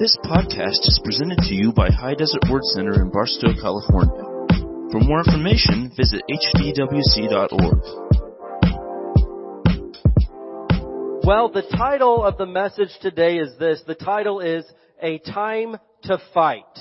This podcast is presented to you by High Desert Word Center in Barstow, California. For more information, visit hdwc.org. Well, the title of the message today is this. The title is A Time to Fight.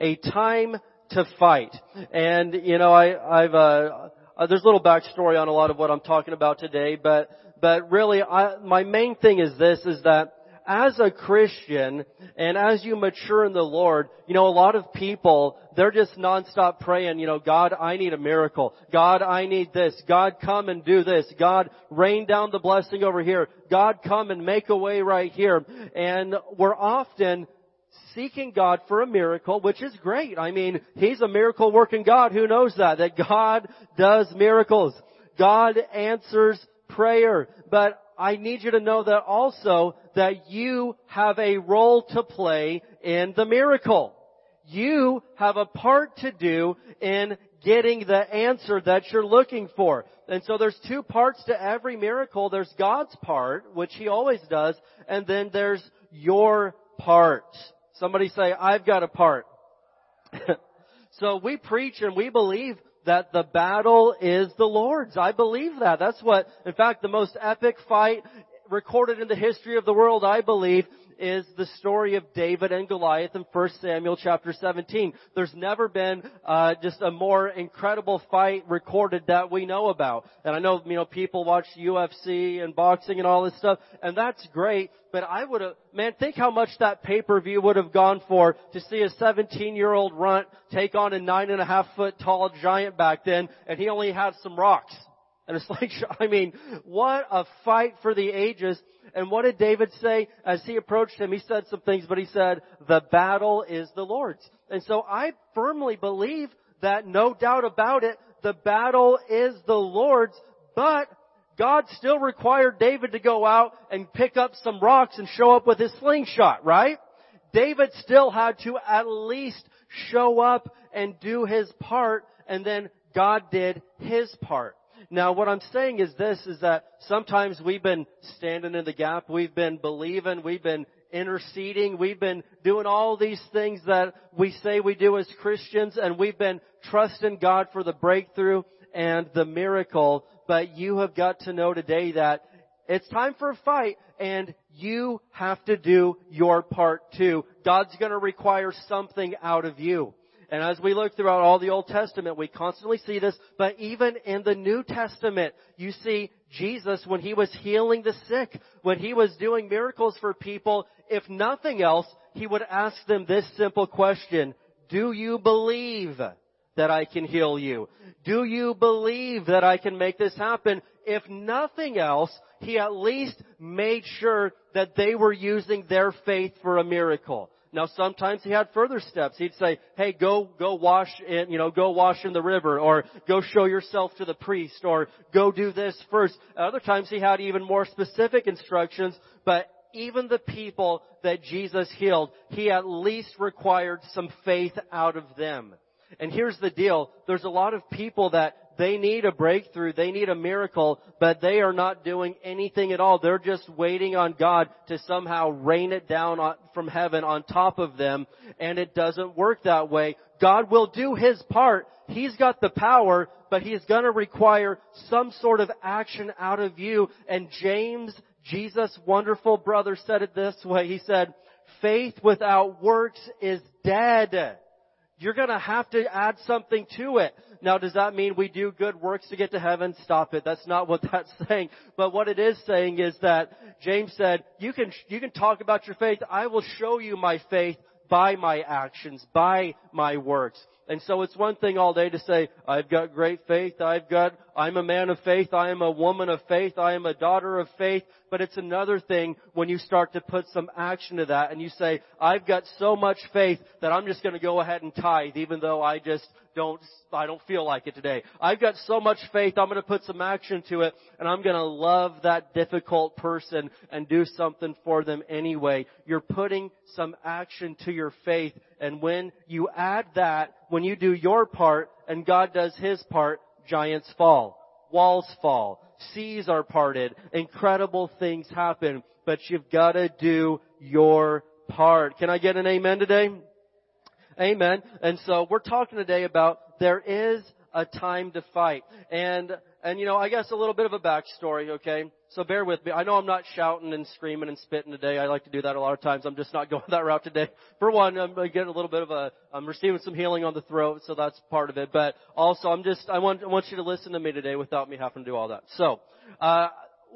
A Time to Fight. And, you know, I, I've, uh, uh, there's a little backstory on a lot of what I'm talking about today, but, but really, I, my main thing is this, is that as a Christian and as you mature in the Lord, you know, a lot of people, they're just nonstop praying, you know, God, I need a miracle. God, I need this. God, come and do this. God, rain down the blessing over here. God, come and make a way right here. And we're often seeking God for a miracle, which is great. I mean, He's a miracle working God. Who knows that? That God does miracles. God answers prayer. But I need you to know that also that you have a role to play in the miracle. You have a part to do in getting the answer that you're looking for. And so there's two parts to every miracle. There's God's part, which He always does, and then there's your part. Somebody say, I've got a part. so we preach and we believe that the battle is the Lord's. I believe that. That's what, in fact, the most epic fight recorded in the history of the world, I believe, is the story of David and Goliath in 1 Samuel chapter 17. There's never been uh, just a more incredible fight recorded that we know about. And I know, you know, people watch UFC and boxing and all this stuff, and that's great. But I would have, man, think how much that pay-per-view would have gone for to see a 17-year-old runt take on a nine and a half foot tall giant back then, and he only had some rocks. And it's like, I mean, what a fight for the ages. And what did David say as he approached him? He said some things, but he said, the battle is the Lord's. And so I firmly believe that no doubt about it, the battle is the Lord's, but God still required David to go out and pick up some rocks and show up with his slingshot, right? David still had to at least show up and do his part, and then God did his part. Now what I'm saying is this, is that sometimes we've been standing in the gap, we've been believing, we've been interceding, we've been doing all these things that we say we do as Christians, and we've been trusting God for the breakthrough and the miracle, but you have got to know today that it's time for a fight and you have to do your part too. God's gonna require something out of you. And as we look throughout all the Old Testament, we constantly see this, but even in the New Testament, you see Jesus when he was healing the sick, when he was doing miracles for people, if nothing else, he would ask them this simple question, do you believe that I can heal you? Do you believe that I can make this happen? If nothing else, he at least made sure that they were using their faith for a miracle. Now sometimes he had further steps. He'd say, hey, go, go wash in, you know, go wash in the river, or go show yourself to the priest, or go do this first. Other times he had even more specific instructions, but even the people that Jesus healed, he at least required some faith out of them. And here's the deal. There's a lot of people that they need a breakthrough. They need a miracle, but they are not doing anything at all. They're just waiting on God to somehow rain it down from heaven on top of them. And it doesn't work that way. God will do His part. He's got the power, but He's gonna require some sort of action out of you. And James, Jesus' wonderful brother said it this way. He said, faith without works is dead. You're gonna have to add something to it. Now, does that mean we do good works to get to heaven? Stop it. That's not what that's saying. But what it is saying is that James said, you can, you can talk about your faith. I will show you my faith by my actions, by my works. And so it's one thing all day to say, I've got great faith, I've got, I'm a man of faith, I am a woman of faith, I am a daughter of faith, but it's another thing when you start to put some action to that and you say, I've got so much faith that I'm just gonna go ahead and tithe even though I just don't, I don't feel like it today. I've got so much faith, I'm gonna put some action to it, and I'm gonna love that difficult person and do something for them anyway. You're putting some action to your faith, and when you add that, when you do your part, and God does His part, giants fall. Walls fall. Seas are parted. Incredible things happen. But you've gotta do your part. Can I get an amen today? Amen. And so we're talking today about there is a time to fight. And, and you know, I guess a little bit of a backstory, okay? So bear with me. I know I'm not shouting and screaming and spitting today. I like to do that a lot of times. I'm just not going that route today. For one, I'm getting a little bit of a, I'm receiving some healing on the throat, so that's part of it. But also, I'm just, I want, I want you to listen to me today without me having to do all that. So, uh,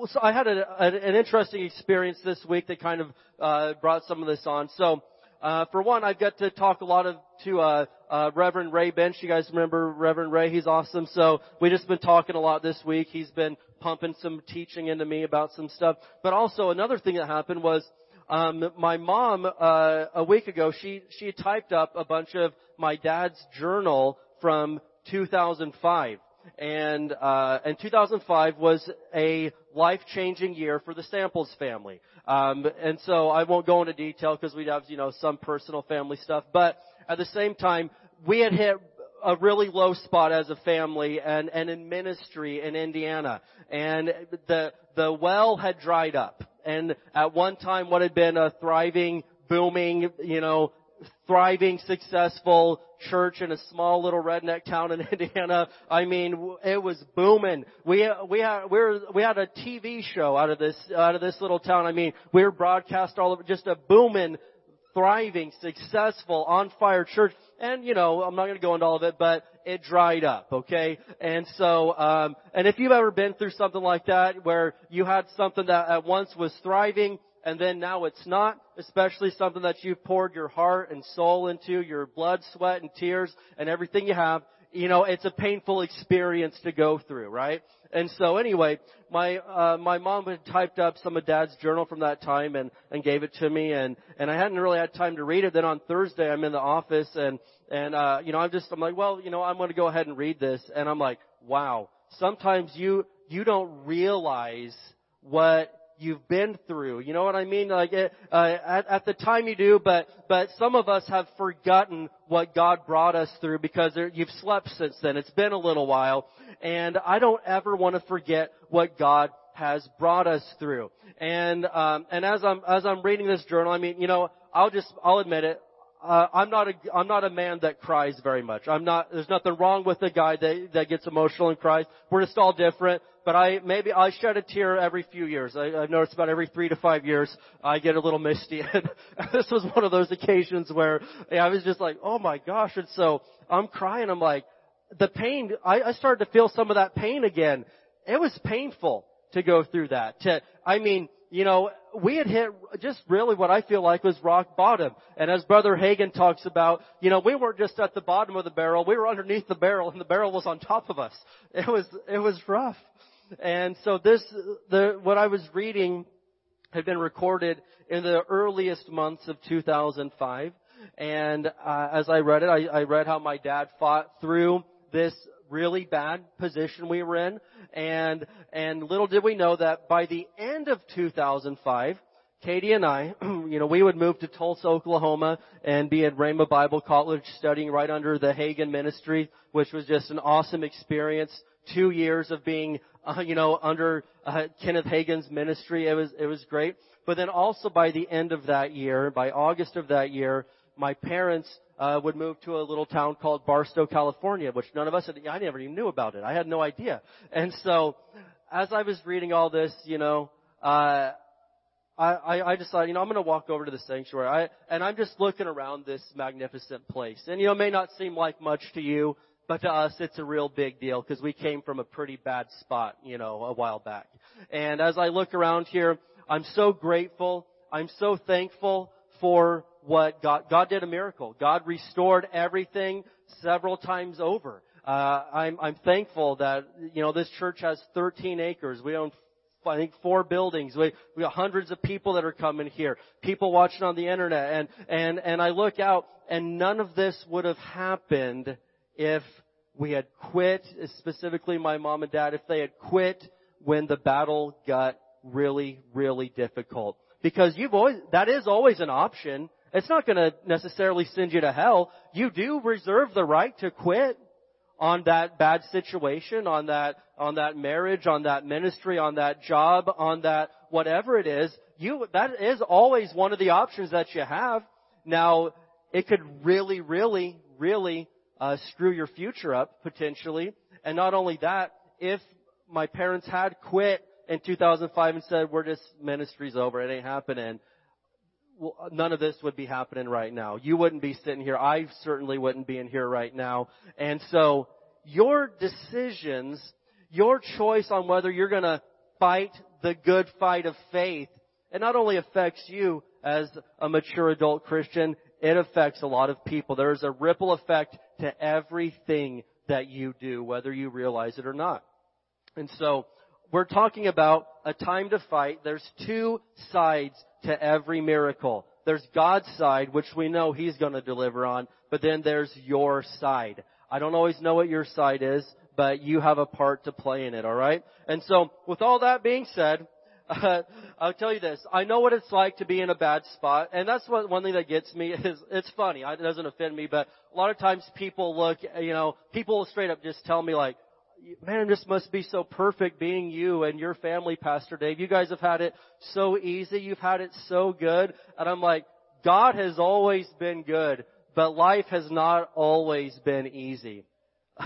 so I had a, an interesting experience this week that kind of uh, brought some of this on. So, uh, for one, I've got to talk a lot of to uh, uh, Reverend Ray Bench. You guys remember Reverend Ray? He's awesome. So we just been talking a lot this week. He's been pumping some teaching into me about some stuff. But also another thing that happened was um, my mom uh, a week ago. She she typed up a bunch of my dad's journal from 2005 and uh, and 2005 was a life-changing year for the Samples family. Um, and so I won't go into detail because we have you know some personal family stuff, but at the same time we had hit a really low spot as a family and, and in ministry in Indiana. And the, the well had dried up. And at one time what had been a thriving, booming, you know, thriving, successful church in a small little redneck town in Indiana. I mean, it was booming. We we had we were, we had a TV show out of this out of this little town. I mean, we were broadcast all over, just a booming, thriving, successful, on fire church. And you know, I'm not going to go into all of it, but it dried up. Okay, and so um, and if you've ever been through something like that, where you had something that at once was thriving and then now it's not, especially something that you've poured your heart and soul into, your blood, sweat, and tears, and everything you have, you know, it's a painful experience to go through, right? And so anyway, my, uh, my mom had typed up some of dad's journal from that time and, and gave it to me and, and I hadn't really had time to read it. Then on Thursday I'm in the office and, and, uh, you know, I'm just, I'm like, well, you know, I'm going to go ahead and read this. And I'm like, wow, sometimes you, you don't realize what you've been through. You know what I mean? Like uh, at, at the time you do, but but some of us have forgotten what God brought us through because there, you've slept since then. It's been a little while, and I don't ever want to forget what God has brought us through. And um, and as I'm as I'm reading this journal, I mean, you know, I'll just I'll admit it. Uh, I'm not a I'm not a man that cries very much. I'm not. There's nothing wrong with a guy that that gets emotional and cries. We're just all different but I maybe I shed a tear every few years. I, I've noticed about every three to five years I get a little misty. And this was one of those occasions where I was just like, oh my gosh! And so I'm crying. I'm like, the pain. I, I started to feel some of that pain again. It was painful to go through that. To I mean, you know, we had hit just really what I feel like was rock bottom. And as Brother Hagin talks about, you know, we weren't just at the bottom of the barrel, we were underneath the barrel and the barrel was on top of us. It was, it was rough. And so this, the, what I was reading had been recorded in the earliest months of 2005. And uh, as I read it, I, I read how my dad fought through this really bad position we were in. And, and little did we know that by the end of 2005, Katie and I, you know, we would move to Tulsa, Oklahoma and be at Rhema Bible College studying right under the Hagin ministry, which was just an awesome experience. Two years of being uh, you know, under uh, Kenneth Hagin's ministry. It was it was great. But then also by the end of that year, by August of that year, my parents uh, would move to a little town called Barstow, California, which none of us had, I never even knew about it. I had no idea. And so, as I was reading all this, you know, uh, I, I, I decided, you know, I'm going to walk over to the sanctuary. I, and I'm just looking around this magnificent place. And, you know, it may not seem like much to you, but to us, it's a real big deal because we came from a pretty bad spot, you know, a while back. And as I look around here, I'm so grateful. I'm so thankful for what God, God did a miracle. God restored everything several times over. Uh, I'm, I'm thankful that, you know, this church has 13 acres. We own I think four buildings. We we got hundreds of people that are coming here. People watching on the internet, and and and I look out, and none of this would have happened if we had quit, specifically my mom and dad, if they had quit when the battle got really, really difficult. Because you've always, that is always an option. It's not gonna necessarily send you to hell. You do reserve the right to quit on that bad situation, on that, on that marriage, on that ministry, on that job, on that whatever it is. you, that is always one of the options that you have. Now, it could really, really, really, uh, screw your future up, potentially. And not only that, if my parents had quit in 2005 and said, we're just, ministry's over, it ain't happening, Uh, none of this would be happening right now. You wouldn't be sitting here. I certainly wouldn't be in here right now. And so, your decisions, your choice on whether you're gonna fight the good fight of faith, it not only affects you as a mature adult Christian, it affects a lot of people. There's a ripple effect to everything that you do, whether you realize it or not. And so, we're talking about a time to fight. There's two sides to every miracle. There's God's side, which we know He's going to deliver on, but then there's your side. I don't always know what your side is, but you have a part to play in it, alright? And so, with all that being said, uh, I'll tell you this. I know what it's like to be in a bad spot, and that's what one thing that gets me is it's funny. It doesn't offend me, but a lot of times people look, you know, people straight up just tell me like, man, this must be so perfect being you and your family, Pastor Dave. You guys have had it so easy. You've had it so good. And I'm like, God has always been good, but life has not always been easy.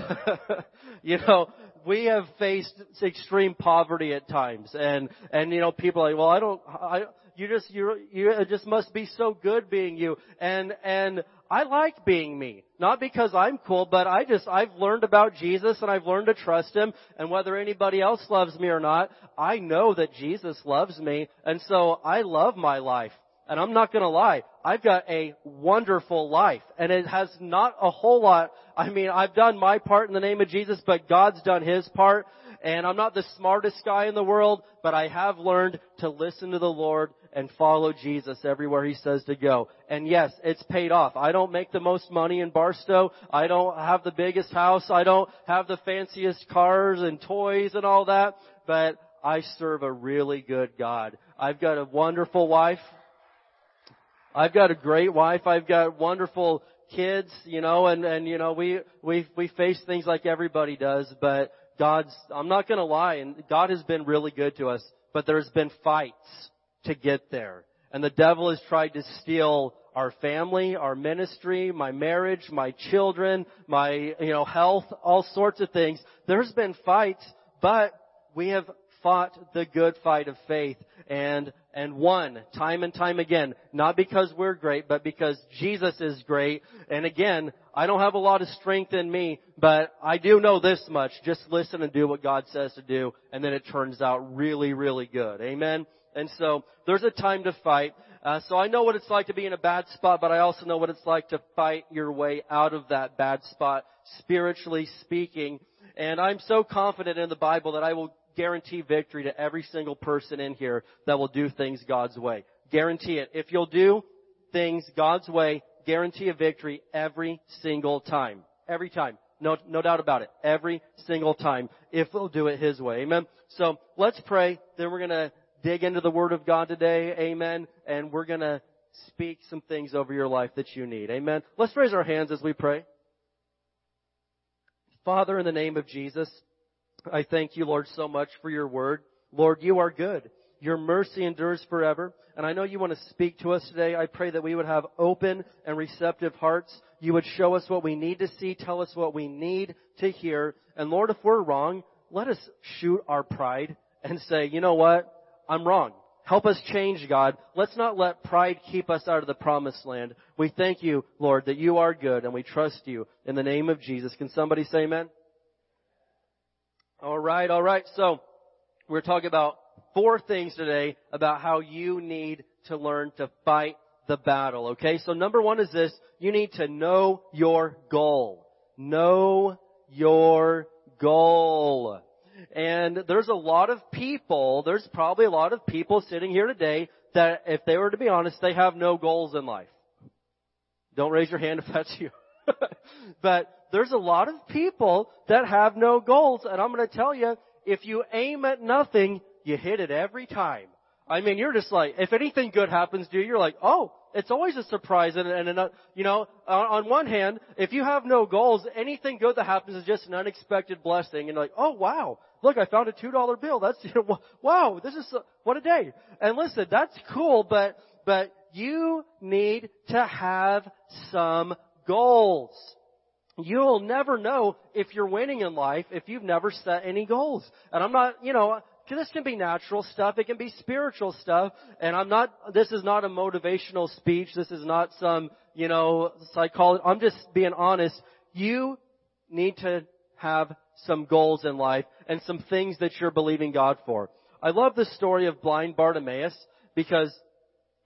you know, we have faced extreme poverty at times and, and you know, people are like, well, I don't, I, you just, you, you, it just must be so good being you. And, and I like being me. Not because I'm cool, but I just, I've learned about Jesus and I've learned to trust Him and whether anybody else loves me or not, I know that Jesus loves me and so I love my life. And I'm not gonna lie, I've got a wonderful life. And it has not a whole lot, I mean, I've done my part in the name of Jesus, but God's done His part. And I'm not the smartest guy in the world, but I have learned to listen to the Lord and follow Jesus everywhere He says to go. And yes, it's paid off. I don't make the most money in Barstow. I don't have the biggest house. I don't have the fanciest cars and toys and all that. But I serve a really good God. I've got a wonderful wife. I've got a great wife. I've got wonderful kids, you know, and, and, you know, we, we, we face things like everybody does, but God's, I'm not gonna lie, and God has been really good to us, but there's been fights to get there. And the devil has tried to steal our family, our ministry, my marriage, my children, my, you know, health, all sorts of things. There's been fights, but we have fought the good fight of faith and, and won time and time again. Not because we're great, but because Jesus is great. And again, I don't have a lot of strength in me, but I do know this much. Just listen and do what God says to do, and then it turns out really, really good. Amen? And so, there's a time to fight. Uh, so I know what it's like to be in a bad spot, but I also know what it's like to fight your way out of that bad spot, spiritually speaking. And I'm so confident in the Bible that I will guarantee victory to every single person in here that will do things God's way. Guarantee it. If you'll do things God's way, guarantee a victory every single time. Every time. No, no doubt about it. Every single time. If we'll do it His way. Amen. So let's pray. Then we're gonna dig into the Word of God today. Amen. And we're gonna speak some things over your life that you need. Amen. Let's raise our hands as we pray. Father, in the name of Jesus, I thank you, Lord, so much for your word. Lord, you are good. Your mercy endures forever. And I know you want to speak to us today. I pray that we would have open and receptive hearts. You would show us what we need to see, tell us what we need to hear. And Lord, if we're wrong, let us shoot our pride and say, you know what? I'm wrong. Help us change, God. Let's not let pride keep us out of the promised land. We thank you, Lord, that you are good and we trust you in the name of Jesus. Can somebody say amen? All right, all right. So we're talking about four things today about how you need to learn to fight the battle. Okay, so number one is this: you need to know your goal. Know your goal. And there's a lot of people, there's probably a lot of people sitting here today that if they were to be honest, they have no goals in life. Don't raise your hand if that's you. but there's a lot of people that have no goals, and I'm to tell you, if you aim at nothing, you hit it every time. I mean, you're just like, if anything good happens to you, you're like, oh, it's always a surprise. And, and, and you know, on, on one hand, if you have no goals, anything good that happens is just an unexpected blessing. And like, oh wow, look, I found a two dollar bill. That's you know, wow, this is what a day. And listen, that's cool, but but you need to have some goals. You'll never know if you're winning in life if you've never set any goals. And I'm not, you know, this can be natural stuff. It can be spiritual stuff. And I'm not, this is not a motivational speech. This is not some, you know, psychology. I'm just being honest. You need to have some goals in life and some things that you're believing God for. I love the story of blind Bartimaeus because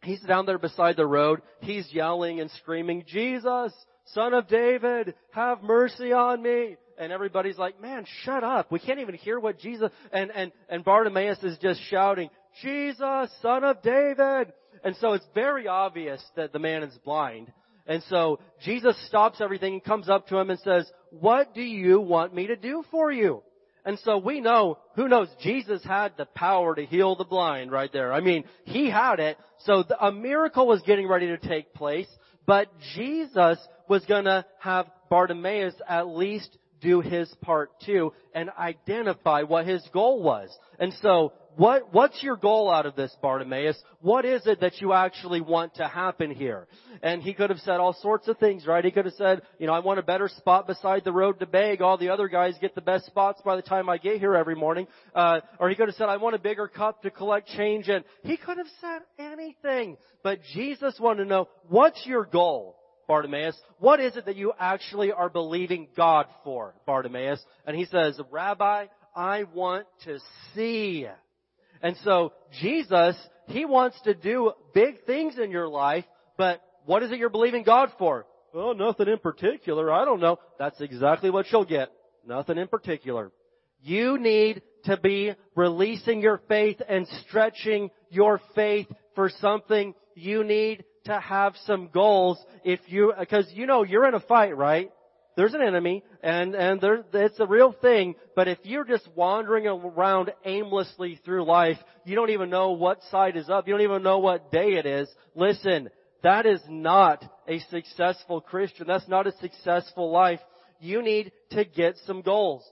he's down there beside the road. He's yelling and screaming, Jesus, son of David, have mercy on me and everybody's like, man, shut up. We can't even hear what Jesus, and, and, and Bartimaeus is just shouting, Jesus, son of David. And so it's very obvious that the man is blind. And so Jesus stops everything and comes up to him and says, what do you want me to do for you? And so we know, who knows, Jesus had the power to heal the blind right there. I mean, he had it. So a miracle was getting ready to take place, but Jesus was gonna have Bartimaeus at least do his part too and identify what his goal was. And so, what, what's your goal out of this, Bartimaeus? What is it that you actually want to happen here? And he could have said all sorts of things, right? He could have said, you know, I want a better spot beside the road to beg. All the other guys get the best spots by the time I get here every morning. Uh, or he could have said, I want a bigger cup to collect change in. He could have said anything. But Jesus wanted to know, what's your goal? Bartimaeus, what is it that you actually are believing God for, Bartimaeus? And he says, Rabbi, I want to see. And so Jesus, He wants to do big things in your life, but what is it you're believing God for? Oh, nothing in particular. I don't know. That's exactly what you'll get. Nothing in particular. You need to be releasing your faith and stretching your faith for something you need to have some goals if you, cause you know you're in a fight, right? There's an enemy and, and there, it's a real thing, but if you're just wandering around aimlessly through life, you don't even know what side is up, you don't even know what day it is, listen, that is not a successful Christian. That's not a successful life. You need to get some goals.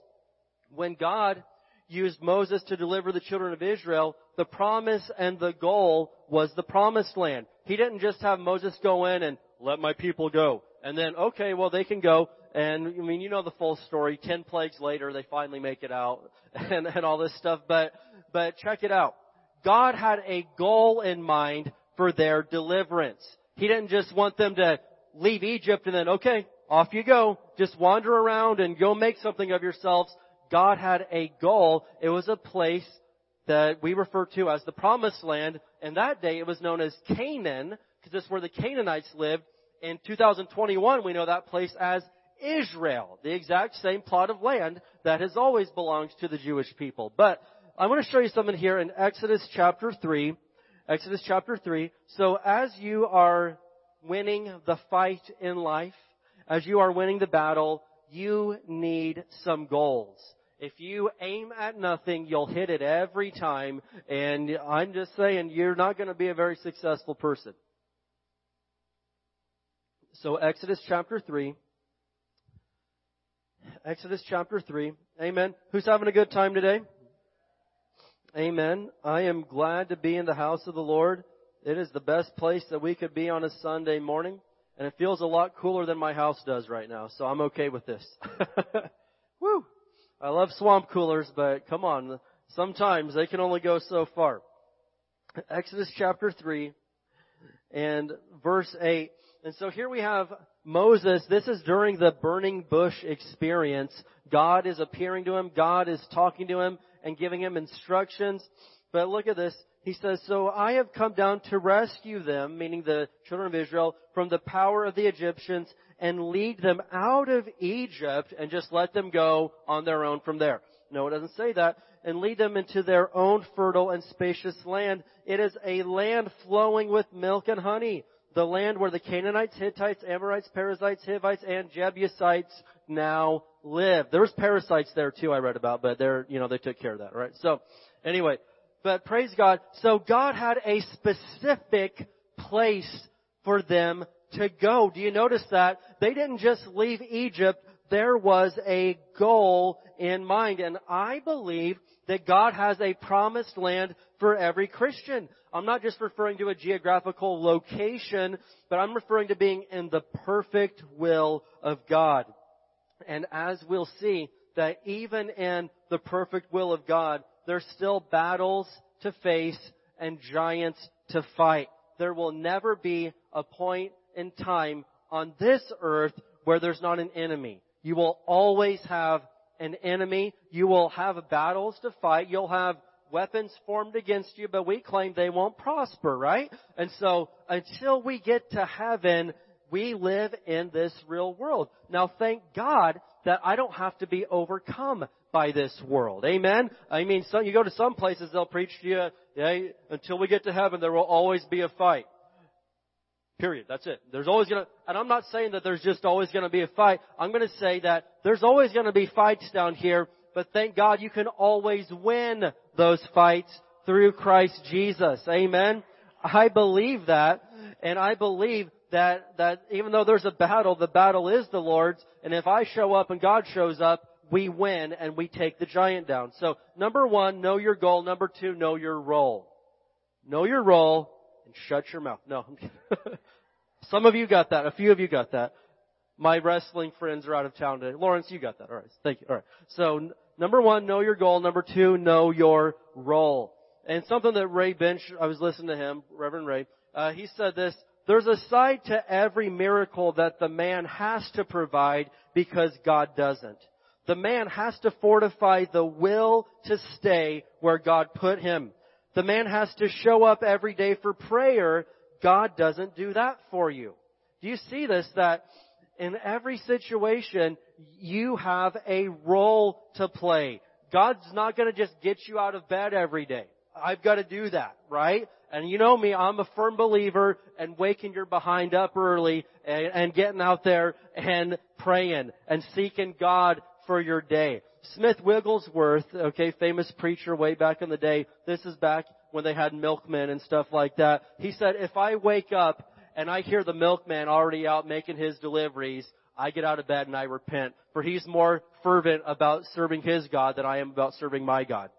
When God used Moses to deliver the children of Israel, the promise and the goal was the promised land. He didn't just have Moses go in and let my people go. And then, okay, well they can go. And I mean, you know the full story. Ten plagues later, they finally make it out and, and all this stuff. But, but check it out. God had a goal in mind for their deliverance. He didn't just want them to leave Egypt and then, okay, off you go. Just wander around and go make something of yourselves. God had a goal. It was a place that we refer to as the promised land. And that day it was known as Canaan, because that's where the Canaanites lived. In 2021, we know that place as Israel, the exact same plot of land that has always belonged to the Jewish people. But I want to show you something here in Exodus chapter 3. Exodus chapter 3. So as you are winning the fight in life, as you are winning the battle, you need some goals. If you aim at nothing, you'll hit it every time. And I'm just saying, you're not going to be a very successful person. So Exodus chapter 3. Exodus chapter 3. Amen. Who's having a good time today? Amen. I am glad to be in the house of the Lord. It is the best place that we could be on a Sunday morning. And it feels a lot cooler than my house does right now. So I'm okay with this. Woo! I love swamp coolers, but come on. Sometimes they can only go so far. Exodus chapter 3 and verse 8. And so here we have Moses. This is during the burning bush experience. God is appearing to him. God is talking to him and giving him instructions. But look at this. He says, So I have come down to rescue them, meaning the children of Israel, from the power of the Egyptians and lead them out of Egypt and just let them go on their own from there. No, it doesn't say that. And lead them into their own fertile and spacious land. It is a land flowing with milk and honey. The land where the Canaanites, Hittites, Amorites, Perizzites, Hivites, and Jebusites now live. There was parasites there too I read about, but they're, you know, they took care of that, right? So, anyway, but praise God. So God had a specific place for them to go. Do you notice that? They didn't just leave Egypt. There was a goal in mind. And I believe that God has a promised land for every Christian. I'm not just referring to a geographical location, but I'm referring to being in the perfect will of God. And as we'll see, that even in the perfect will of God, there's still battles to face and giants to fight. There will never be a point in time on this earth where there's not an enemy. You will always have an enemy. You will have battles to fight. You'll have weapons formed against you, but we claim they won't prosper, right? And so until we get to heaven, we live in this real world. Now thank God that I don't have to be overcome by this world. Amen? I mean, so you go to some places, they'll preach to you, yeah, until we get to heaven, there will always be a fight. Period. That's it. There's always gonna, and I'm not saying that there's just always gonna be a fight. I'm gonna say that there's always gonna be fights down here, but thank God you can always win those fights through Christ Jesus. Amen? I believe that, and I believe that, that even though there's a battle, the battle is the Lord's, and if I show up and God shows up, we win and we take the giant down. So number one, know your goal. Number two, know your role. Know your role and shut your mouth. No. Some of you got that. A few of you got that. My wrestling friends are out of town today. Lawrence, you got that. All right. Thank you. All right. So n- number one, know your goal. Number two, know your role. And something that Ray Bench, I was listening to him, Reverend Ray, uh, he said this, there's a side to every miracle that the man has to provide because God doesn't. The man has to fortify the will to stay where God put him. The man has to show up every day for prayer. God doesn't do that for you. Do you see this? That in every situation, you have a role to play. God's not gonna just get you out of bed every day. I've gotta do that, right? And you know me, I'm a firm believer in waking your behind up early and, and getting out there and praying and seeking God for your day. Smith Wigglesworth, okay, famous preacher way back in the day. This is back when they had milkmen and stuff like that. He said, if I wake up and I hear the milkman already out making his deliveries, I get out of bed and I repent. For he's more fervent about serving his God than I am about serving my God.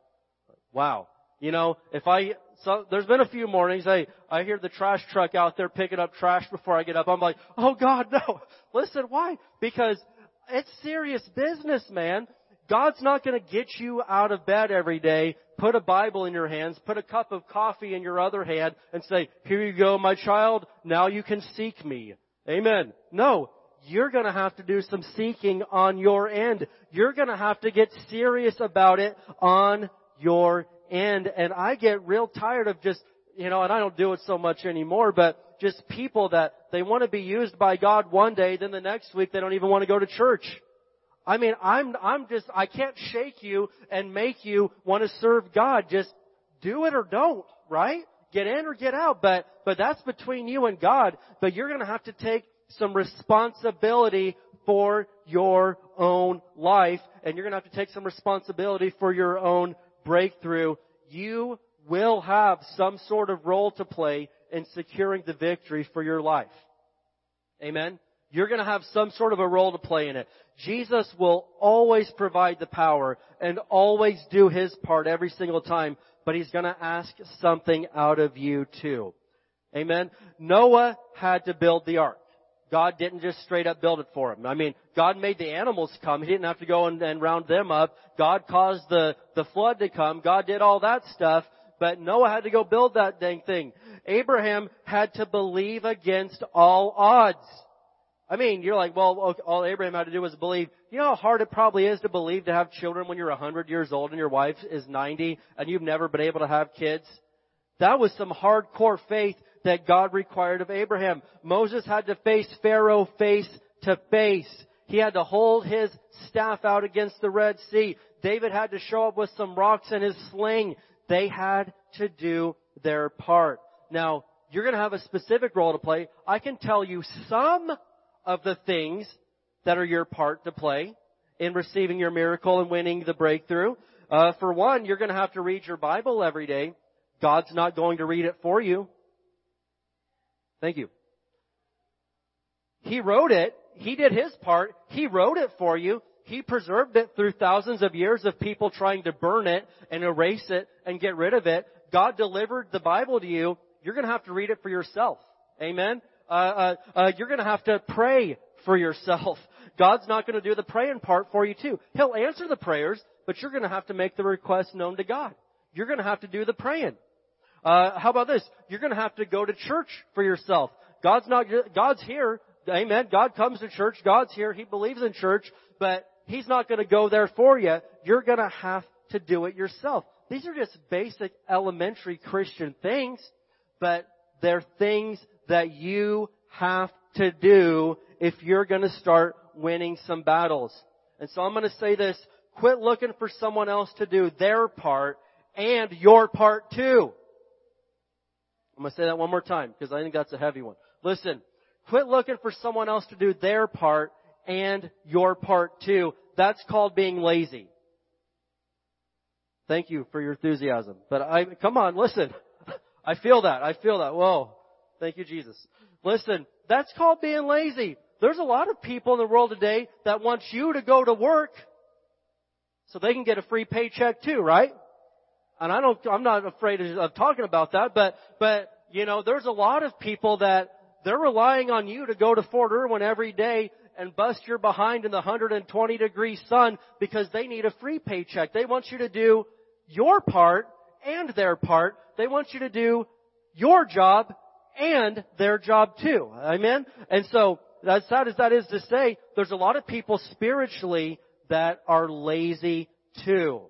Wow. You know, if I, so there's been a few mornings I, I hear the trash truck out there picking up trash before I get up. I'm like, oh God, no. Listen, why? Because it's serious business, man. God's not going to get you out of bed every day, put a Bible in your hands, put a cup of coffee in your other hand, and say, here you go, my child, now you can seek me. Amen. No, you're gonna have to do some seeking on your end. You're gonna have to get serious about it on your end. And I get real tired of just, you know, and I don't do it so much anymore, but just people that they want to be used by God one day, then the next week they don't even want to go to church. I mean, I'm, I'm just, I can't shake you and make you want to serve God. Just do it or don't, right? Get in or get out, but, but that's between you and God. But you're gonna have to take some responsibility for your own life, and you're gonna have to take some responsibility for your own breakthrough. You will have some sort of role to play in securing the victory for your life. Amen? You're gonna have some sort of a role to play in it. Jesus will always provide the power and always do his part every single time, but he's gonna ask something out of you too. Amen? Noah had to build the ark. God didn't just straight up build it for him. I mean, God made the animals come. He didn't have to go and, and round them up. God caused the, the flood to come. God did all that stuff. But Noah had to go build that dang thing. Abraham had to believe against all odds. I mean, you're like, well, all Abraham had to do was believe. You know how hard it probably is to believe to have children when you're 100 years old and your wife is 90 and you've never been able to have kids? That was some hardcore faith that God required of Abraham. Moses had to face Pharaoh face to face. He had to hold his staff out against the Red Sea. David had to show up with some rocks in his sling. They had to do their part. Now, you're going to have a specific role to play. I can tell you some of the things that are your part to play in receiving your miracle and winning the breakthrough. Uh, for one, you're going to have to read your Bible every day. God's not going to read it for you. Thank you. He wrote it. He did his part. He wrote it for you. He preserved it through thousands of years of people trying to burn it and erase it and get rid of it. God delivered the Bible to you. You're going to have to read it for yourself. Amen. Uh, uh, uh, you're going to have to pray for yourself. God's not going to do the praying part for you too. He'll answer the prayers, but you're going to have to make the request known to God. You're going to have to do the praying. Uh, how about this? You're going to have to go to church for yourself. God's not. God's here. Amen. God comes to church. God's here. He believes in church, but He's not going to go there for you. You're going to have to do it yourself. These are just basic elementary Christian things, but they're things that you have to do if you're going to start winning some battles. And so I'm going to say this, quit looking for someone else to do their part and your part too. I'm going to say that one more time because I think that's a heavy one. Listen, quit looking for someone else to do their part and your part too. That's called being lazy. Thank you for your enthusiasm. But I, come on, listen. I feel that. I feel that. Whoa. Thank you, Jesus. Listen, that's called being lazy. There's a lot of people in the world today that want you to go to work so they can get a free paycheck too, right? And I don't, I'm not afraid of talking about that, but, but, you know, there's a lot of people that they're relying on you to go to Fort Irwin every day and bust your behind in the 120 degree sun because they need a free paycheck. They want you to do your part and their part. They want you to do your job and their job too. Amen? And so, as sad as that is to say, there's a lot of people spiritually that are lazy too.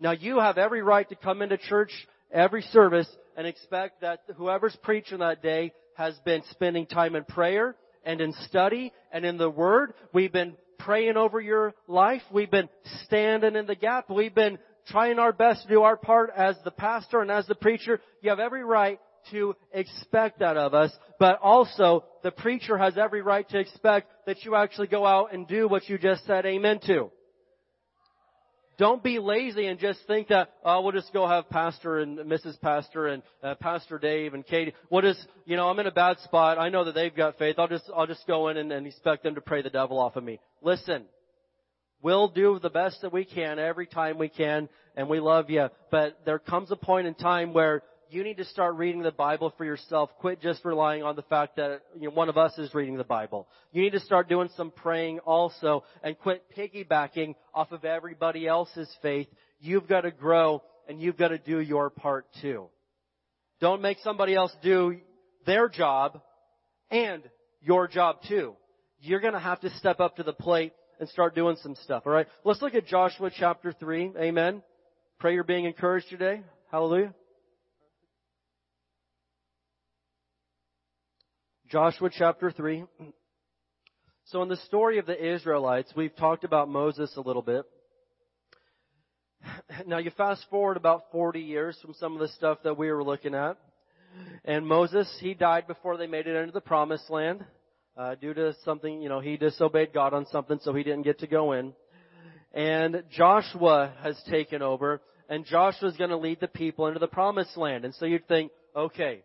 Now you have every right to come into church every service and expect that whoever's preaching that day has been spending time in prayer and in study and in the Word. We've been praying over your life. We've been standing in the gap. We've been trying our best to do our part as the pastor and as the preacher. You have every right to expect that of us, but also the preacher has every right to expect that you actually go out and do what you just said amen to. Don't be lazy and just think that, oh, we'll just go have Pastor and Mrs. Pastor and uh, Pastor Dave and Katie. What is, you know, I'm in a bad spot. I know that they've got faith. I'll just, I'll just go in and, and expect them to pray the devil off of me. Listen. We'll do the best that we can every time we can, and we love you. But there comes a point in time where you need to start reading the Bible for yourself. Quit just relying on the fact that you know, one of us is reading the Bible. You need to start doing some praying also and quit piggybacking off of everybody else's faith. You've got to grow and you've got to do your part too. Don't make somebody else do their job and your job too. You're going to have to step up to the plate and start doing some stuff, alright? Let's look at Joshua chapter 3. Amen. Pray you're being encouraged today. Hallelujah. Joshua chapter 3. So in the story of the Israelites, we've talked about Moses a little bit. Now you fast forward about 40 years from some of the stuff that we were looking at. And Moses, he died before they made it into the promised land. Uh, due to something, you know, he disobeyed God on something, so he didn't get to go in. And Joshua has taken over, and Joshua's going to lead the people into the promised land. And so you'd think, okay,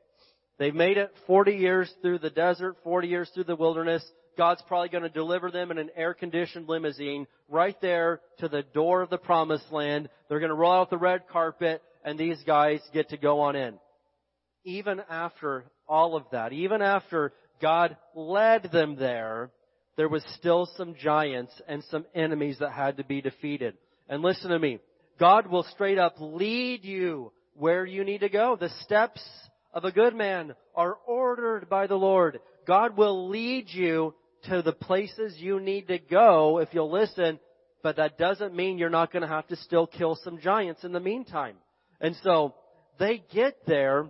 They've made it 40 years through the desert, 40 years through the wilderness. God's probably going to deliver them in an air-conditioned limousine right there to the door of the promised land. They're going to roll out the red carpet and these guys get to go on in. Even after all of that, even after God led them there, there was still some giants and some enemies that had to be defeated. And listen to me. God will straight up lead you where you need to go. The steps of a good man are ordered by the Lord. God will lead you to the places you need to go if you'll listen, but that doesn't mean you're not going to have to still kill some giants in the meantime. And so they get there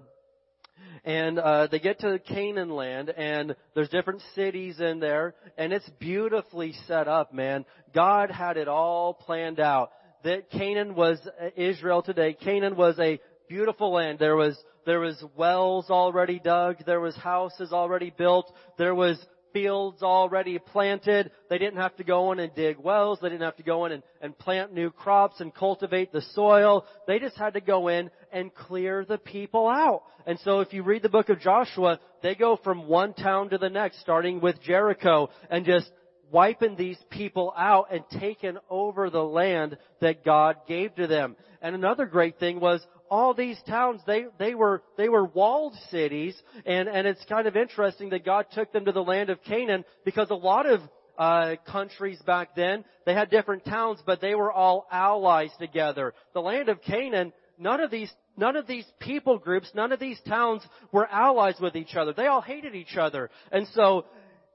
and uh, they get to Canaan land, and there's different cities in there, and it's beautifully set up, man. God had it all planned out. That Canaan was uh, Israel today. Canaan was a beautiful land. There was there was wells already dug. There was houses already built. There was fields already planted. They didn't have to go in and dig wells. They didn't have to go in and, and plant new crops and cultivate the soil. They just had to go in and clear the people out. And so if you read the book of Joshua, they go from one town to the next, starting with Jericho, and just wiping these people out and taking over the land that God gave to them. And another great thing was all these towns, they, they were, they were walled cities, and, and it's kind of interesting that God took them to the land of Canaan because a lot of uh, countries back then, they had different towns, but they were all allies together. The land of Canaan, none of these none of these people groups, none of these towns were allies with each other. They all hated each other. And so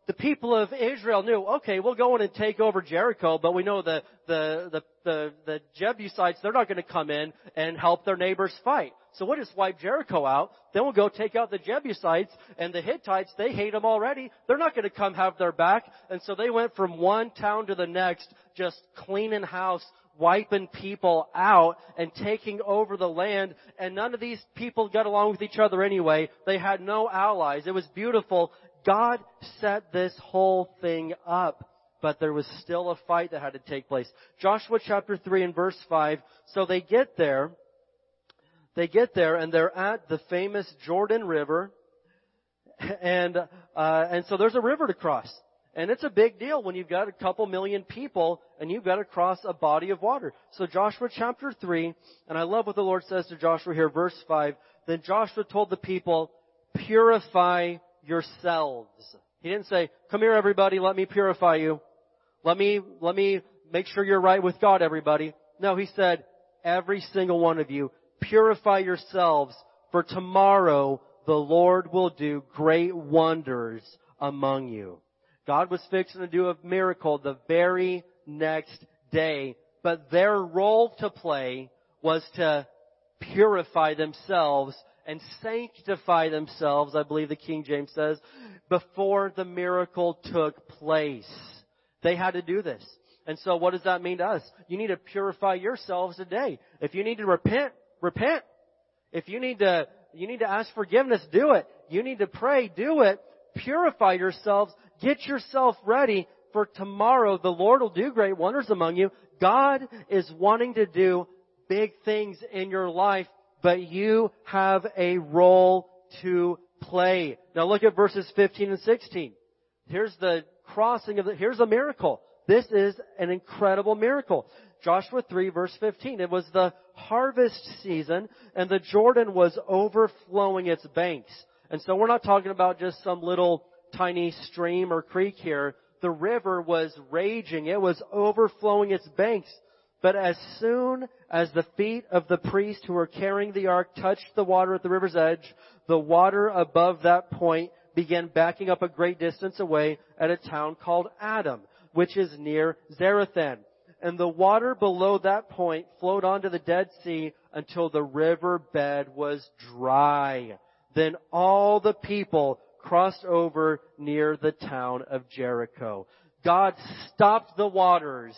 the people of Israel knew, okay, we'll go in and take over Jericho, but we know the, the, the, the, the Jebusites, they're not going to come in and help their neighbors fight. So we'll just wipe Jericho out. Then we'll go take out the Jebusites and the Hittites. They hate them already. They're not going to come have their back. And so they went from one town to the next, just cleaning house, wiping people out and taking over the land. And none of these people got along with each other anyway. They had no allies. It was beautiful. God set this whole thing up, but there was still a fight that had to take place. Joshua chapter 3 and verse 5. So they get there, they get there and they're at the famous Jordan River, and, uh, and so there's a river to cross. And it's a big deal when you've got a couple million people and you've got to cross a body of water. So Joshua chapter 3, and I love what the Lord says to Joshua here, verse 5. Then Joshua told the people, purify yourselves. He didn't say, come here everybody, let me purify you. Let me, let me make sure you're right with God everybody. No, he said, every single one of you, purify yourselves for tomorrow the Lord will do great wonders among you. God was fixing to do a miracle the very next day, but their role to play was to purify themselves and sanctify themselves, I believe the King James says, before the miracle took place. They had to do this. And so what does that mean to us? You need to purify yourselves today. If you need to repent, repent. If you need to, you need to ask forgiveness, do it. You need to pray, do it. Purify yourselves. Get yourself ready for tomorrow. The Lord will do great wonders among you. God is wanting to do big things in your life but you have a role to play. Now look at verses 15 and 16. Here's the crossing of the, here's a miracle. This is an incredible miracle. Joshua 3 verse 15. It was the harvest season and the Jordan was overflowing its banks. And so we're not talking about just some little tiny stream or creek here. The river was raging. It was overflowing its banks. But as soon as the feet of the priest who were carrying the ark touched the water at the river's edge, the water above that point began backing up a great distance away at a town called Adam, which is near Zarethan. And the water below that point flowed onto the Dead Sea until the river bed was dry. Then all the people crossed over near the town of Jericho. God stopped the waters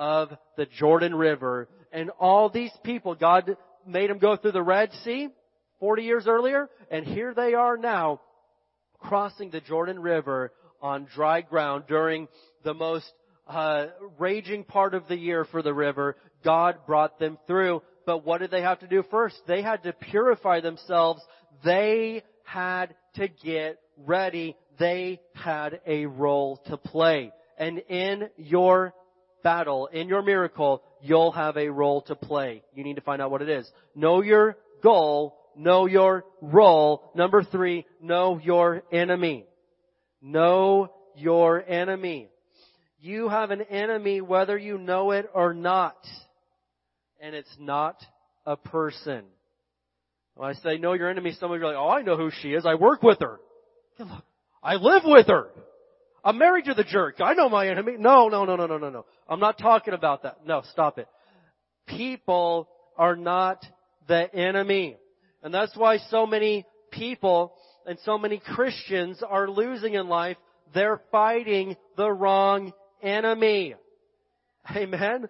of the Jordan River. And all these people, God made them go through the Red Sea 40 years earlier, and here they are now crossing the Jordan River on dry ground during the most uh, raging part of the year for the river. God brought them through. But what did they have to do first? They had to purify themselves. They had to get ready. They had a role to play. And in your battle, in your miracle, you'll have a role to play. You need to find out what it is. Know your goal, know your role. Number three, know your enemy. Know your enemy. You have an enemy whether you know it or not. And it's not a person. When I say know your enemy, some of you are like, oh, I know who she is. I work with her. I live with her. I'm married to the jerk. I know my enemy. No, no, no, no, no, no, no. I'm not talking about that. No, stop it. People are not the enemy. And that's why so many people and so many Christians are losing in life. They're fighting the wrong enemy. Amen.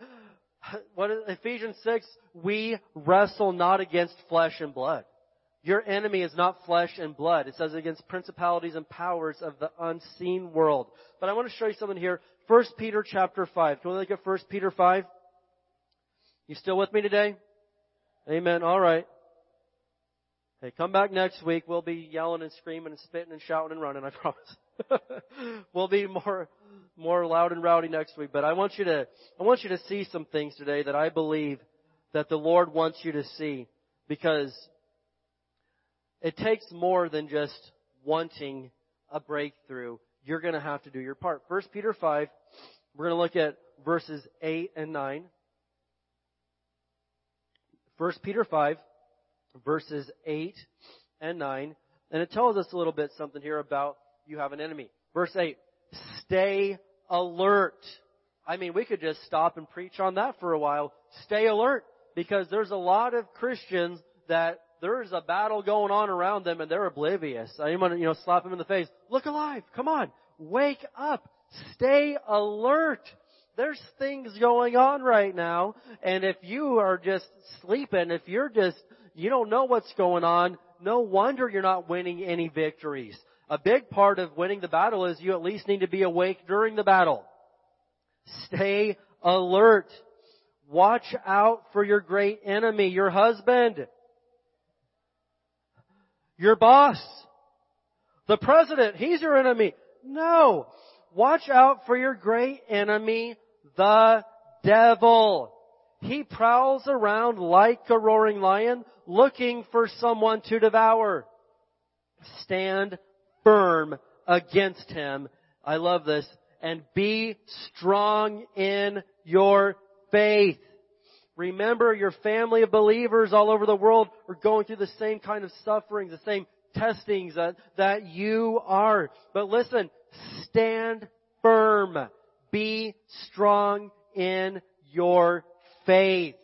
What is Ephesians 6, we wrestle not against flesh and blood. Your enemy is not flesh and blood. It says against principalities and powers of the unseen world. But I want to show you something here. 1 Peter chapter 5. Can we look at 1 Peter 5? You still with me today? Amen. All right. Hey, come back next week. We'll be yelling and screaming and spitting and shouting and running, I promise. we'll be more, more loud and rowdy next week. But I want you to, I want you to see some things today that I believe that the Lord wants you to see because it takes more than just wanting a breakthrough. You're going to have to do your part. 1 Peter 5, we're going to look at verses 8 and 9. 1 Peter 5, verses 8 and 9. And it tells us a little bit something here about you have an enemy. Verse 8, stay alert. I mean, we could just stop and preach on that for a while. Stay alert because there's a lot of Christians that there's a battle going on around them and they're oblivious. I want to, you know, slap them in the face. Look alive. Come on. Wake up. Stay alert. There's things going on right now. And if you are just sleeping, if you're just, you don't know what's going on, no wonder you're not winning any victories. A big part of winning the battle is you at least need to be awake during the battle. Stay alert. Watch out for your great enemy, your husband your boss, the president, he's your enemy. No. Watch out for your great enemy, the devil. He prowls around like a roaring lion looking for someone to devour. Stand firm against him. I love this. And be strong in your faith. Remember, your family of believers all over the world are going through the same kind of sufferings, the same testings that, that you are. But listen, stand firm. Be strong in your faith.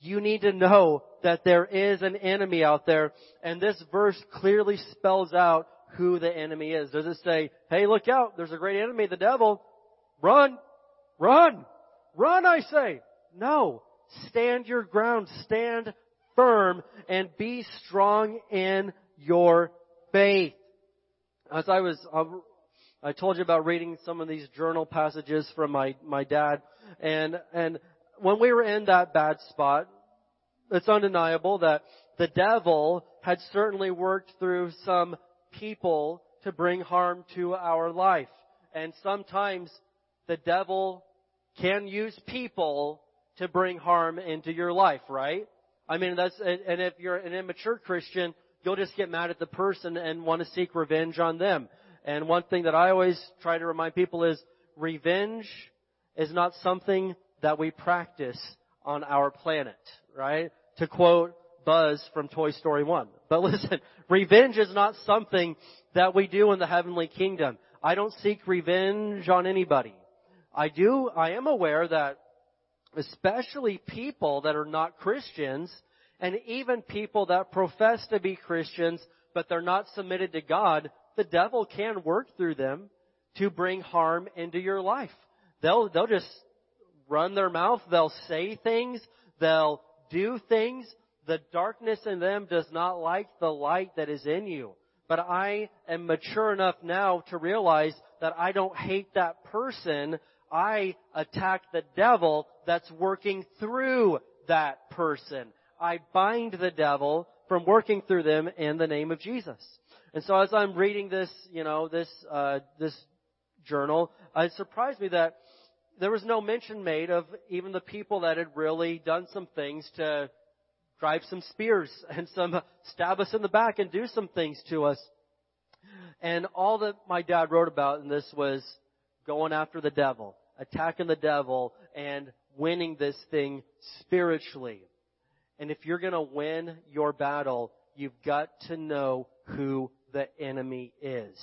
You need to know that there is an enemy out there, and this verse clearly spells out who the enemy is. Does it say, hey, look out, there's a great enemy, the devil. Run! Run! Run, I say! No. Stand your ground. Stand firm and be strong in your faith. As I was, uh, I told you about reading some of these journal passages from my, my dad and, and when we were in that bad spot, it's undeniable that the devil had certainly worked through some people to bring harm to our life. And sometimes the devil can use people to bring harm into your life, right? I mean, that's, and if you're an immature Christian, you'll just get mad at the person and want to seek revenge on them. And one thing that I always try to remind people is revenge is not something that we practice on our planet, right? To quote Buzz from Toy Story 1. But listen, revenge is not something that we do in the heavenly kingdom. I don't seek revenge on anybody. I do, I am aware that especially people that are not Christians, and even people that profess to be Christians, but they're not submitted to God, the devil can work through them to bring harm into your life. They'll, they'll just run their mouth, they'll say things, they'll do things. The darkness in them does not like the light that is in you. But I am mature enough now to realize that I don't hate that person. I attack the devil that's working through that person. I bind the devil from working through them in the name of Jesus. And so as I'm reading this, you know, this, uh, this journal, it surprised me that there was no mention made of even the people that had really done some things to drive some spears and some stab us in the back and do some things to us. And all that my dad wrote about in this was going after the devil, attacking the devil, and winning this thing spiritually. And if you're gonna win your battle, you've got to know who the enemy is.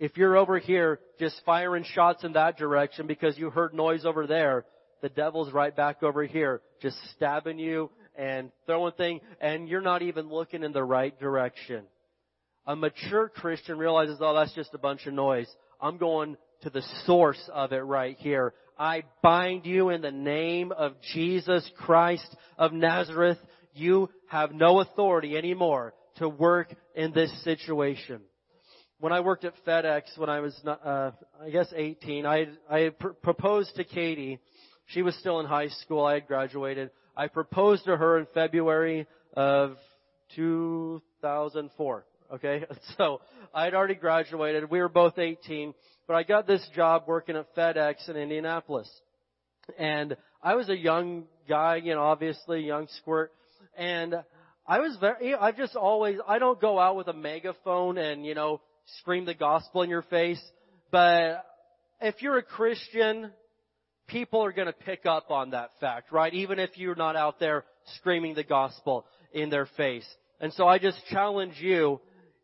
If you're over here just firing shots in that direction because you heard noise over there, the devil's right back over here just stabbing you and throwing things and you're not even looking in the right direction. A mature Christian realizes, oh, that's just a bunch of noise. I'm going to the source of it right here. I bind you in the name of Jesus Christ of Nazareth. you have no authority anymore to work in this situation. When I worked at FedEx when I was, uh, I guess 18, I, I pr- proposed to Katie. She was still in high school. I had graduated. I proposed to her in February of 2004. Okay, so I had already graduated. We were both 18, but I got this job working at FedEx in Indianapolis. And I was a young guy, you know, obviously young squirt. And I was very, I've just always, I don't go out with a megaphone and, you know, scream the gospel in your face. But if you're a Christian, people are going to pick up on that fact, right? Even if you're not out there screaming the gospel in their face. And so I just challenge you,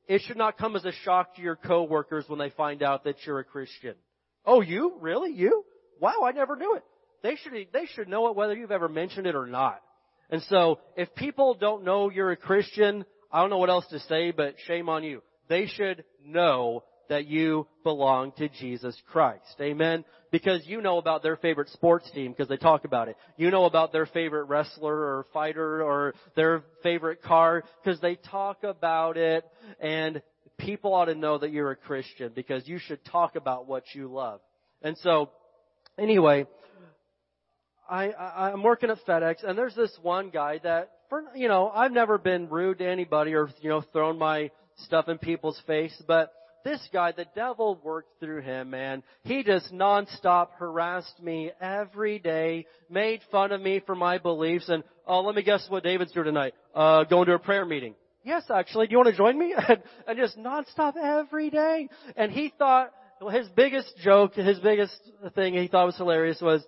it should not come as a shock to your coworkers when they find out that you're a Christian. Oh, you? Really? You? Wow, I never knew it. They should, they should know it whether you've ever mentioned it or not. And so, if people don't know you're a Christian, I don't know what else to say, but shame on you. They should know that you belong to Jesus Christ. Amen? Because you know about their favorite sports team because they talk about it. You know about their favorite wrestler or fighter or their favorite car because they talk about it and people ought to know that you're a Christian because you should talk about what you love. And so, anyway, I, I I'm working at FedEx and there's this one guy that for you know, I've never been rude to anybody or you know, thrown my stuff in people's face, but this guy, the devil worked through him, man. He just nonstop harassed me every day, made fun of me for my beliefs, and oh, let me guess what David's doing tonight. Uh, going to a prayer meeting. Yes, actually, do you want to join me? and, and just nonstop every day. And he thought, his biggest joke, his biggest thing he thought was hilarious was,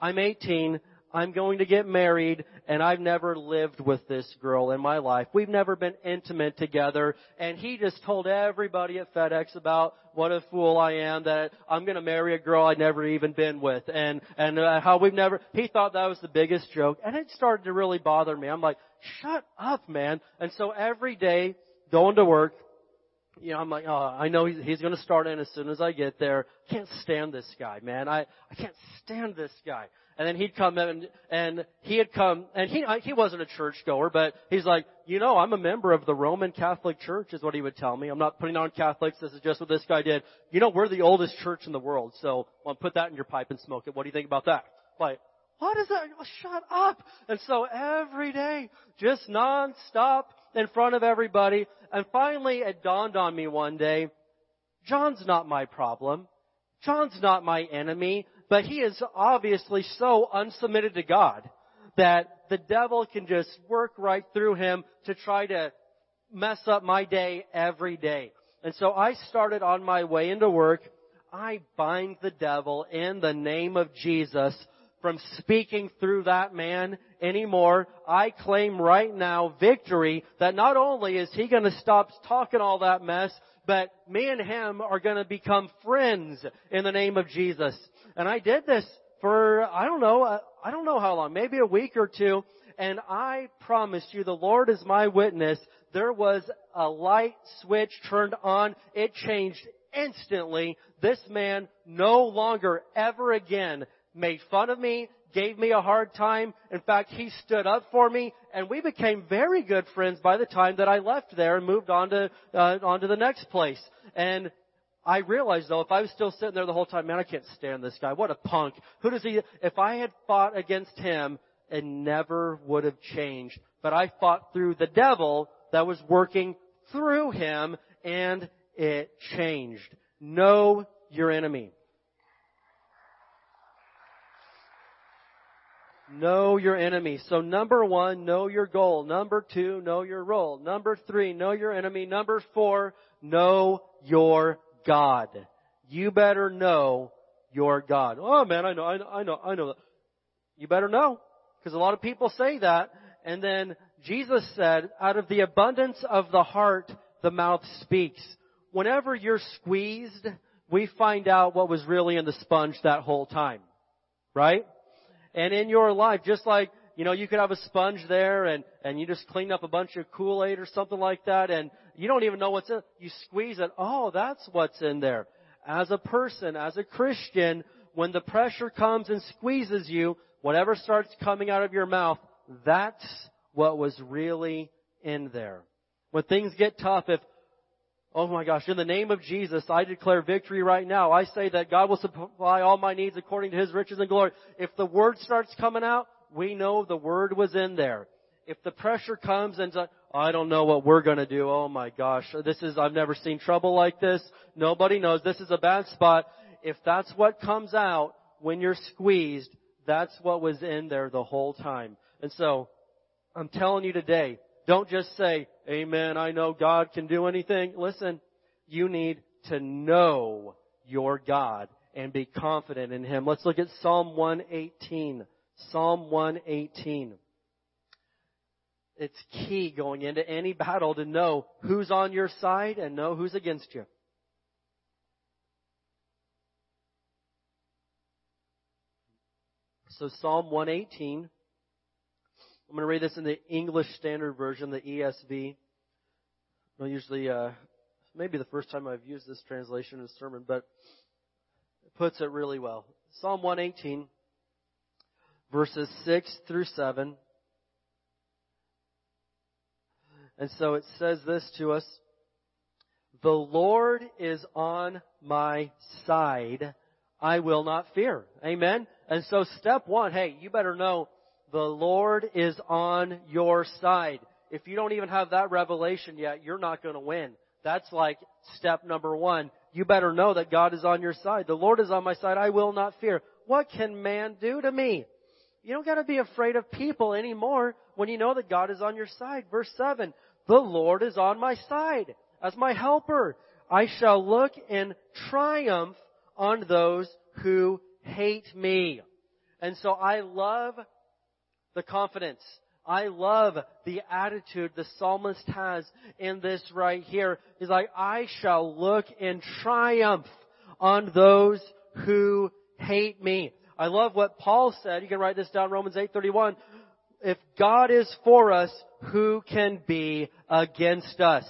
I'm 18, I'm going to get married, and I've never lived with this girl in my life. We've never been intimate together, and he just told everybody at FedEx about what a fool I am that I'm going to marry a girl I'd never even been with, and and uh, how we've never. He thought that was the biggest joke, and it started to really bother me. I'm like, shut up, man. And so every day, going to work, you know, I'm like, oh, I know he's, he's going to start in as soon as I get there. Can't stand this guy, man. I I can't stand this guy. And then he'd come in and he had come, and he, he wasn't a churchgoer, but he's like, you know, I'm a member of the Roman Catholic Church is what he would tell me. I'm not putting on Catholics. This is just what this guy did. You know, we're the oldest church in the world. So I'll put that in your pipe and smoke it. What do you think about that? Like, what is that? Oh, shut up. And so every day, just nonstop in front of everybody. And finally it dawned on me one day, John's not my problem. John's not my enemy. But he is obviously so unsubmitted to God that the devil can just work right through him to try to mess up my day every day. And so I started on my way into work. I bind the devil in the name of Jesus from speaking through that man anymore. I claim right now victory that not only is he going to stop talking all that mess, but me and him are going to become friends in the name of Jesus. And I did this for, I don't know, uh, I don't know how long, maybe a week or two. And I promise you, the Lord is my witness, there was a light switch turned on. It changed instantly. This man no longer ever again made fun of me, gave me a hard time. In fact, he stood up for me, and we became very good friends by the time that I left there and moved on to uh, on to the next place. And I realized though, if I was still sitting there the whole time, man, I can't stand this guy. What a punk. Who does he, if I had fought against him, it never would have changed. But I fought through the devil that was working through him and it changed. Know your enemy. Know your enemy. So number one, know your goal. Number two, know your role. Number three, know your enemy. Number four, know your God. You better know your God. Oh man, I know, I know, I know, I know. You better know. Because a lot of people say that. And then Jesus said, out of the abundance of the heart, the mouth speaks. Whenever you're squeezed, we find out what was really in the sponge that whole time. Right? And in your life, just like, you know, you could have a sponge there and, and you just clean up a bunch of Kool-Aid or something like that and you don't even know what's in You squeeze it. Oh, that's what's in there. As a person, as a Christian, when the pressure comes and squeezes you, whatever starts coming out of your mouth, that's what was really in there. When things get tough, if, oh my gosh, in the name of Jesus, I declare victory right now. I say that God will supply all my needs according to His riches and glory. If the word starts coming out, we know the word was in there. If the pressure comes and I don't know what we're gonna do. Oh my gosh. This is, I've never seen trouble like this. Nobody knows. This is a bad spot. If that's what comes out when you're squeezed, that's what was in there the whole time. And so, I'm telling you today, don't just say, Amen, I know God can do anything. Listen, you need to know your God and be confident in Him. Let's look at Psalm 118. Psalm 118 it's key going into any battle to know who's on your side and know who's against you. So Psalm 118. I'm going to read this in the English Standard Version, the ESV. I usually, uh, maybe the first time I've used this translation in a sermon, but it puts it really well. Psalm 118, verses 6 through 7. And so it says this to us. The Lord is on my side. I will not fear. Amen. And so step one, hey, you better know the Lord is on your side. If you don't even have that revelation yet, you're not going to win. That's like step number one. You better know that God is on your side. The Lord is on my side. I will not fear. What can man do to me? You don't gotta be afraid of people anymore when you know that God is on your side. Verse 7. The Lord is on my side as my helper. I shall look in triumph on those who hate me. And so I love the confidence. I love the attitude the psalmist has in this right here. He's like, I shall look in triumph on those who hate me. I love what Paul said. You can write this down, Romans 8:31 if God is for us, who can be against us?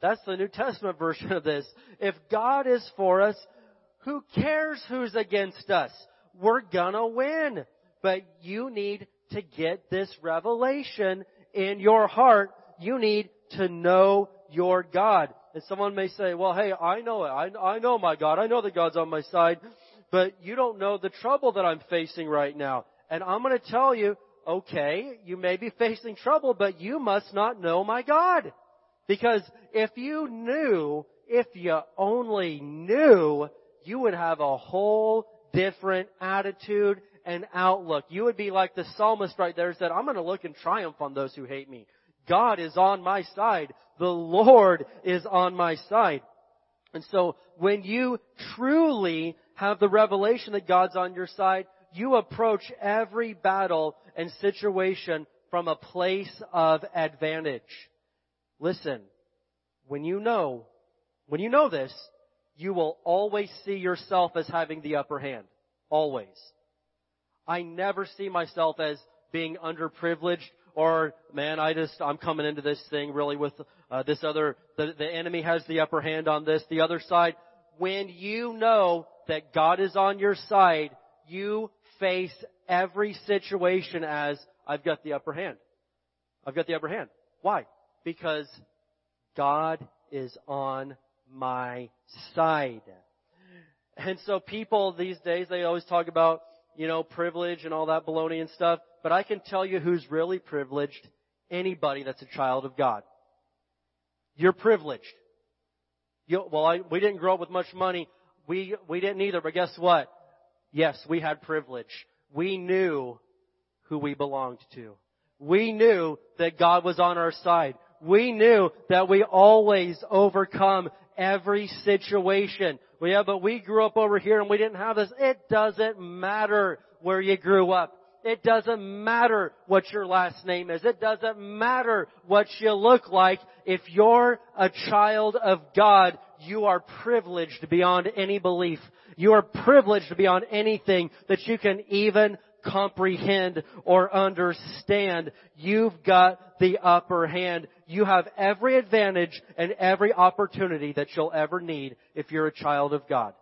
That's the New Testament version of this. If God is for us, who cares who's against us? We're gonna win. But you need to get this revelation in your heart. You need to know your God. And someone may say, well, hey, I know it. I, I know my God. I know that God's on my side. But you don't know the trouble that I'm facing right now. And I'm going to tell you, okay, you may be facing trouble, but you must not know my God. Because if you knew, if you only knew, you would have a whole different attitude and outlook. You would be like the psalmist right there said, I'm going to look in triumph on those who hate me. God is on my side. The Lord is on my side. And so when you truly have the revelation that God's on your side, you approach every battle and situation from a place of advantage. Listen, when you know, when you know this, you will always see yourself as having the upper hand. Always. I never see myself as being underprivileged or, man, I just, I'm coming into this thing really with uh, this other, the, the enemy has the upper hand on this, the other side. When you know that God is on your side, you face every situation as I've got the upper hand. I've got the upper hand. Why? Because God is on my side. And so people these days, they always talk about, you know, privilege and all that baloney and stuff, but I can tell you who's really privileged. Anybody that's a child of God. You're privileged. You, well, I, we didn't grow up with much money. We, we didn't either, but guess what? Yes, we had privilege. We knew who we belonged to. We knew that God was on our side. We knew that we always overcome every situation. Well, yeah, but we grew up over here and we didn't have this. It doesn't matter where you grew up. It doesn't matter what your last name is. It doesn't matter what you look like. If you're a child of God, you are privileged beyond any belief. You are privileged beyond anything that you can even comprehend or understand. You've got the upper hand. You have every advantage and every opportunity that you'll ever need if you're a child of God.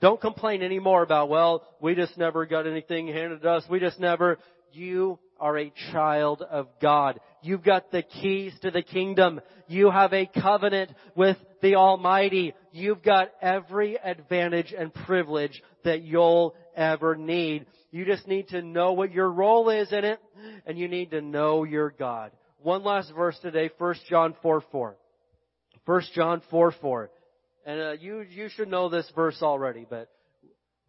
Don't complain anymore about, well, we just never got anything handed us. We just never, you are a child of God. You've got the keys to the kingdom. You have a covenant with the Almighty. You've got every advantage and privilege that you'll ever need. You just need to know what your role is in it, and you need to know your God. One last verse today, 1 John 4 4. 1 John 4 4. And uh, you, you should know this verse already, but,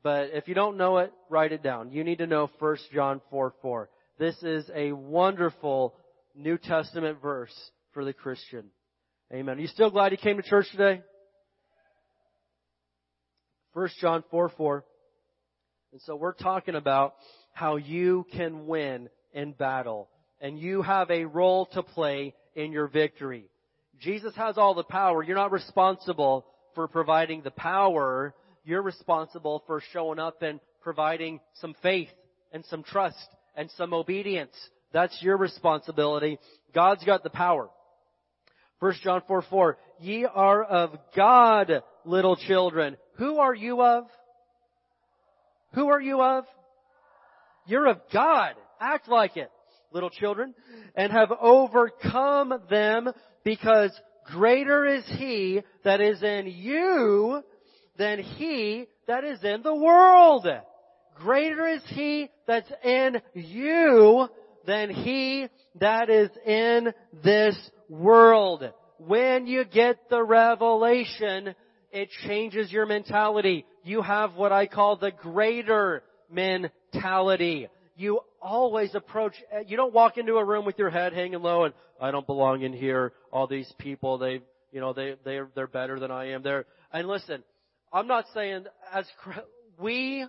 but if you don't know it, write it down. You need to know 1 John 4 4. This is a wonderful New Testament verse for the Christian. Amen. Are you still glad you came to church today? 1 John 4 4. And so we're talking about how you can win in battle. And you have a role to play in your victory. Jesus has all the power. You're not responsible for providing the power. You're responsible for showing up and providing some faith and some trust and some obedience. That's your responsibility. God's got the power. 1 John 4 4, ye are of God, little children. Who are you of? Who are you of? You're of God. Act like it, little children. And have overcome them because greater is he that is in you than he that is in the world. Greater is he that's in you than he that is in this world. When you get the revelation, it changes your mentality. You have what I call the greater mentality. You always approach, you don't walk into a room with your head hanging low and, I don't belong in here. All these people, they, you know, they, they're, they're better than I am. They're, and listen, I'm not saying as, we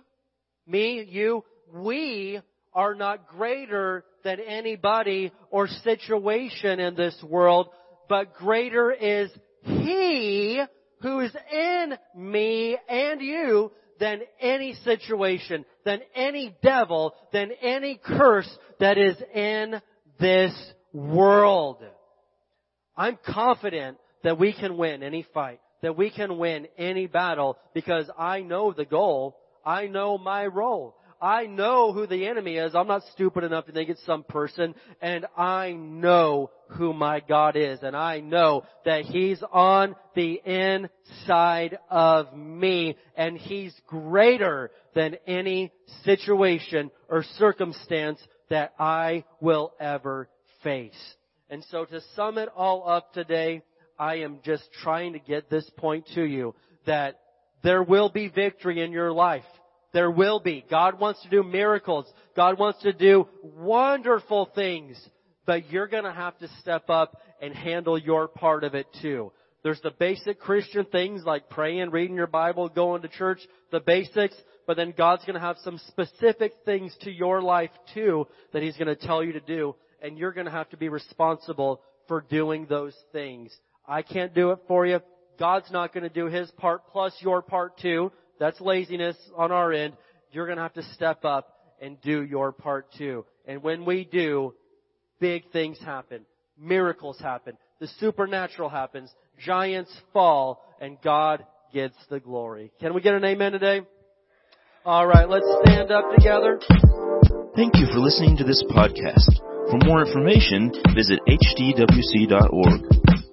me, you, we are not greater than anybody or situation in this world, but greater is He who is in me and you than any situation, than any devil, than any curse that is in this world. I'm confident that we can win any fight, that we can win any battle because I know the goal I know my role. I know who the enemy is. I'm not stupid enough to think it's some person. And I know who my God is. And I know that He's on the inside of me. And He's greater than any situation or circumstance that I will ever face. And so to sum it all up today, I am just trying to get this point to you that there will be victory in your life. There will be. God wants to do miracles. God wants to do wonderful things. But you're gonna have to step up and handle your part of it too. There's the basic Christian things like praying, reading your Bible, going to church, the basics, but then God's gonna have some specific things to your life too that He's gonna tell you to do, and you're gonna have to be responsible for doing those things. I can't do it for you. God's not going to do his part plus your part too. That's laziness on our end. You're going to have to step up and do your part too. And when we do, big things happen. Miracles happen. The supernatural happens. Giants fall and God gets the glory. Can we get an amen today? Alright, let's stand up together. Thank you for listening to this podcast. For more information, visit hdwc.org.